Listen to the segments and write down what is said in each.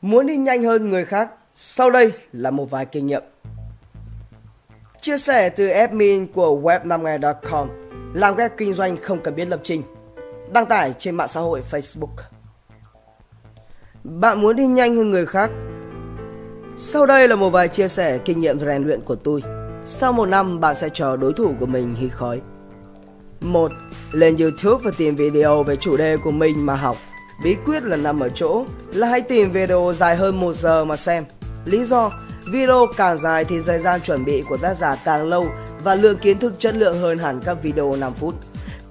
Muốn đi nhanh hơn người khác, sau đây là một vài kinh nghiệm. Chia sẻ từ admin của web5ngày.com Làm web kinh doanh không cần biết lập trình Đăng tải trên mạng xã hội Facebook Bạn muốn đi nhanh hơn người khác Sau đây là một vài chia sẻ kinh nghiệm rèn luyện của tôi Sau một năm bạn sẽ chờ đối thủ của mình hít khói 1. Lên YouTube và tìm video về chủ đề của mình mà học Bí quyết là nằm ở chỗ là hãy tìm video dài hơn 1 giờ mà xem Lý do Video càng dài thì thời gian chuẩn bị của tác giả càng lâu và lượng kiến thức chất lượng hơn hẳn các video 5 phút.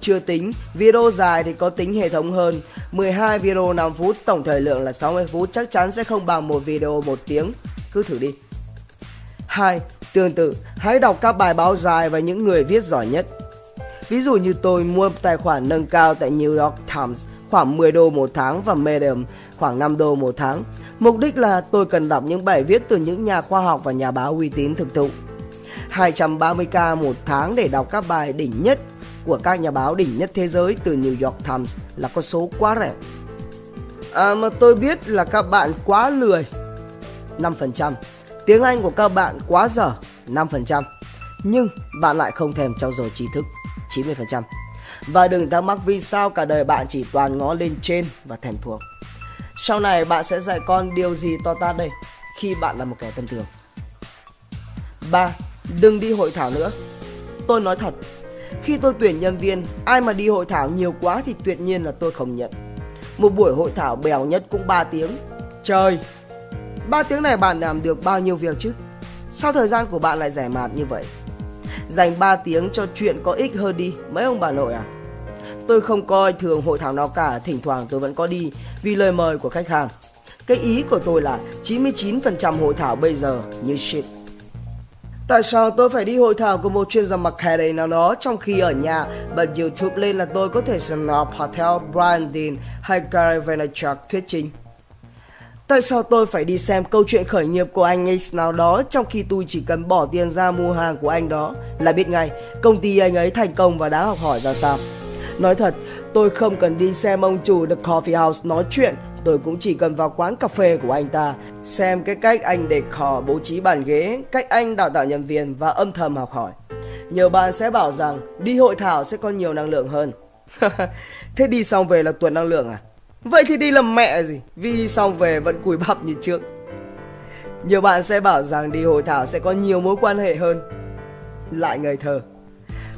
Chưa tính, video dài thì có tính hệ thống hơn. 12 video 5 phút, tổng thời lượng là 60 phút chắc chắn sẽ không bằng một video 1 tiếng. Cứ thử đi. 2. Tương tự, hãy đọc các bài báo dài và những người viết giỏi nhất. Ví dụ như tôi mua tài khoản nâng cao tại New York Times khoảng 10 đô một tháng và Medium khoảng 5 đô một tháng Mục đích là tôi cần đọc những bài viết từ những nhà khoa học và nhà báo uy tín thực thụ. 230k một tháng để đọc các bài đỉnh nhất của các nhà báo đỉnh nhất thế giới từ New York Times là con số quá rẻ. À mà tôi biết là các bạn quá lười 5%. Tiếng Anh của các bạn quá dở 5%. Nhưng bạn lại không thèm trau dồi trí thức 90%. Và đừng thắc mắc vì sao cả đời bạn chỉ toàn ngó lên trên và thèm thuộc. Sau này bạn sẽ dạy con điều gì to tát đây khi bạn là một kẻ tầm thường. 3. Đừng đi hội thảo nữa. Tôi nói thật, khi tôi tuyển nhân viên, ai mà đi hội thảo nhiều quá thì tuyệt nhiên là tôi không nhận. Một buổi hội thảo bèo nhất cũng 3 tiếng. Trời, 3 tiếng này bạn làm được bao nhiêu việc chứ? Sao thời gian của bạn lại rẻ mạt như vậy? Dành 3 tiếng cho chuyện có ích hơn đi, mấy ông bà nội à? Tôi không coi thường hội thảo nào cả, thỉnh thoảng tôi vẫn có đi vì lời mời của khách hàng. Cái ý của tôi là 99% hội thảo bây giờ như shit. Tại sao tôi phải đi hội thảo của một chuyên gia mặc kệ đây nào đó trong khi ở nhà bật YouTube lên là tôi có thể xem nó Patel, Brian Dean hay Gary Vaynerchuk thuyết trình? Tại sao tôi phải đi xem câu chuyện khởi nghiệp của anh X nào đó trong khi tôi chỉ cần bỏ tiền ra mua hàng của anh đó là biết ngay công ty anh ấy thành công và đã học hỏi ra sao? Nói thật, tôi không cần đi xem ông chủ The Coffee House nói chuyện Tôi cũng chỉ cần vào quán cà phê của anh ta Xem cái cách anh để khò bố trí bàn ghế Cách anh đào tạo nhân viên và âm thầm học hỏi Nhiều bạn sẽ bảo rằng đi hội thảo sẽ có nhiều năng lượng hơn Thế đi xong về là tuần năng lượng à? Vậy thì đi làm mẹ gì Vì xong về vẫn cùi bắp như trước Nhiều bạn sẽ bảo rằng đi hội thảo sẽ có nhiều mối quan hệ hơn Lại ngây thơ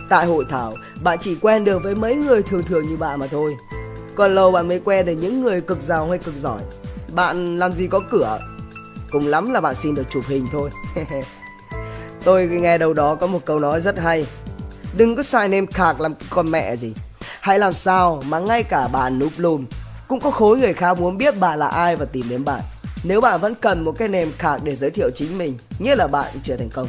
Tại hội thảo, bạn chỉ quen được với mấy người thường thường như bạn mà thôi. Còn lâu bạn mới quen được những người cực giàu hay cực giỏi. Bạn làm gì có cửa. Cùng lắm là bạn xin được chụp hình thôi. Tôi nghe đâu đó có một câu nói rất hay. Đừng có xài nêm khạc làm con mẹ gì. Hãy làm sao mà ngay cả bạn núp lùm cũng có khối người khác muốn biết bạn là ai và tìm đến bạn. Nếu bạn vẫn cần một cái nền khác để giới thiệu chính mình, nghĩa là bạn chưa thành công.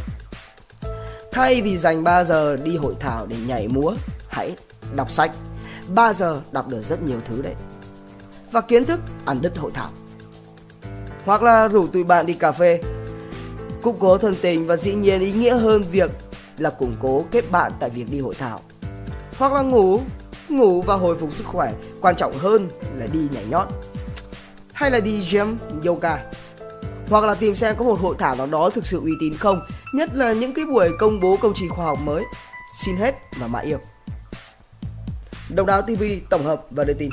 Thay vì dành 3 giờ đi hội thảo để nhảy múa, hãy đọc sách. 3 giờ đọc được rất nhiều thứ đấy. Và kiến thức ăn đứt hội thảo. Hoặc là rủ tụi bạn đi cà phê. Củng cố thân tình và dĩ nhiên ý nghĩa hơn việc là củng cố kết bạn tại việc đi hội thảo. Hoặc là ngủ, ngủ và hồi phục sức khỏe, quan trọng hơn là đi nhảy nhót. Hay là đi gym, yoga. Hoặc là tìm xem có một hội thảo nào đó thực sự uy tín không nhất là những cái buổi công bố công trình khoa học mới. Xin hết và mãi yêu. Độc đáo TV tổng hợp và đưa tin.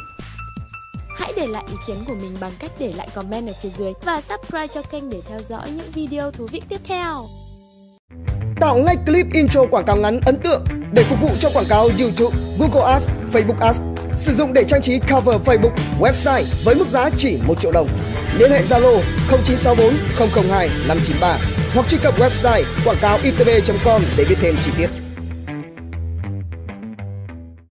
Hãy để lại ý kiến của mình bằng cách để lại comment ở phía dưới và subscribe cho kênh để theo dõi những video thú vị tiếp theo. Tạo ngay clip intro quảng cáo ngắn ấn tượng để phục vụ cho quảng cáo YouTube, Google Ads, Facebook Ads. Sử dụng để trang trí cover Facebook, website với mức giá chỉ 1 triệu đồng. Liên hệ Zalo 0964 002 593 hoặc truy cập website quảng cáo itb.com để biết thêm chi tiết.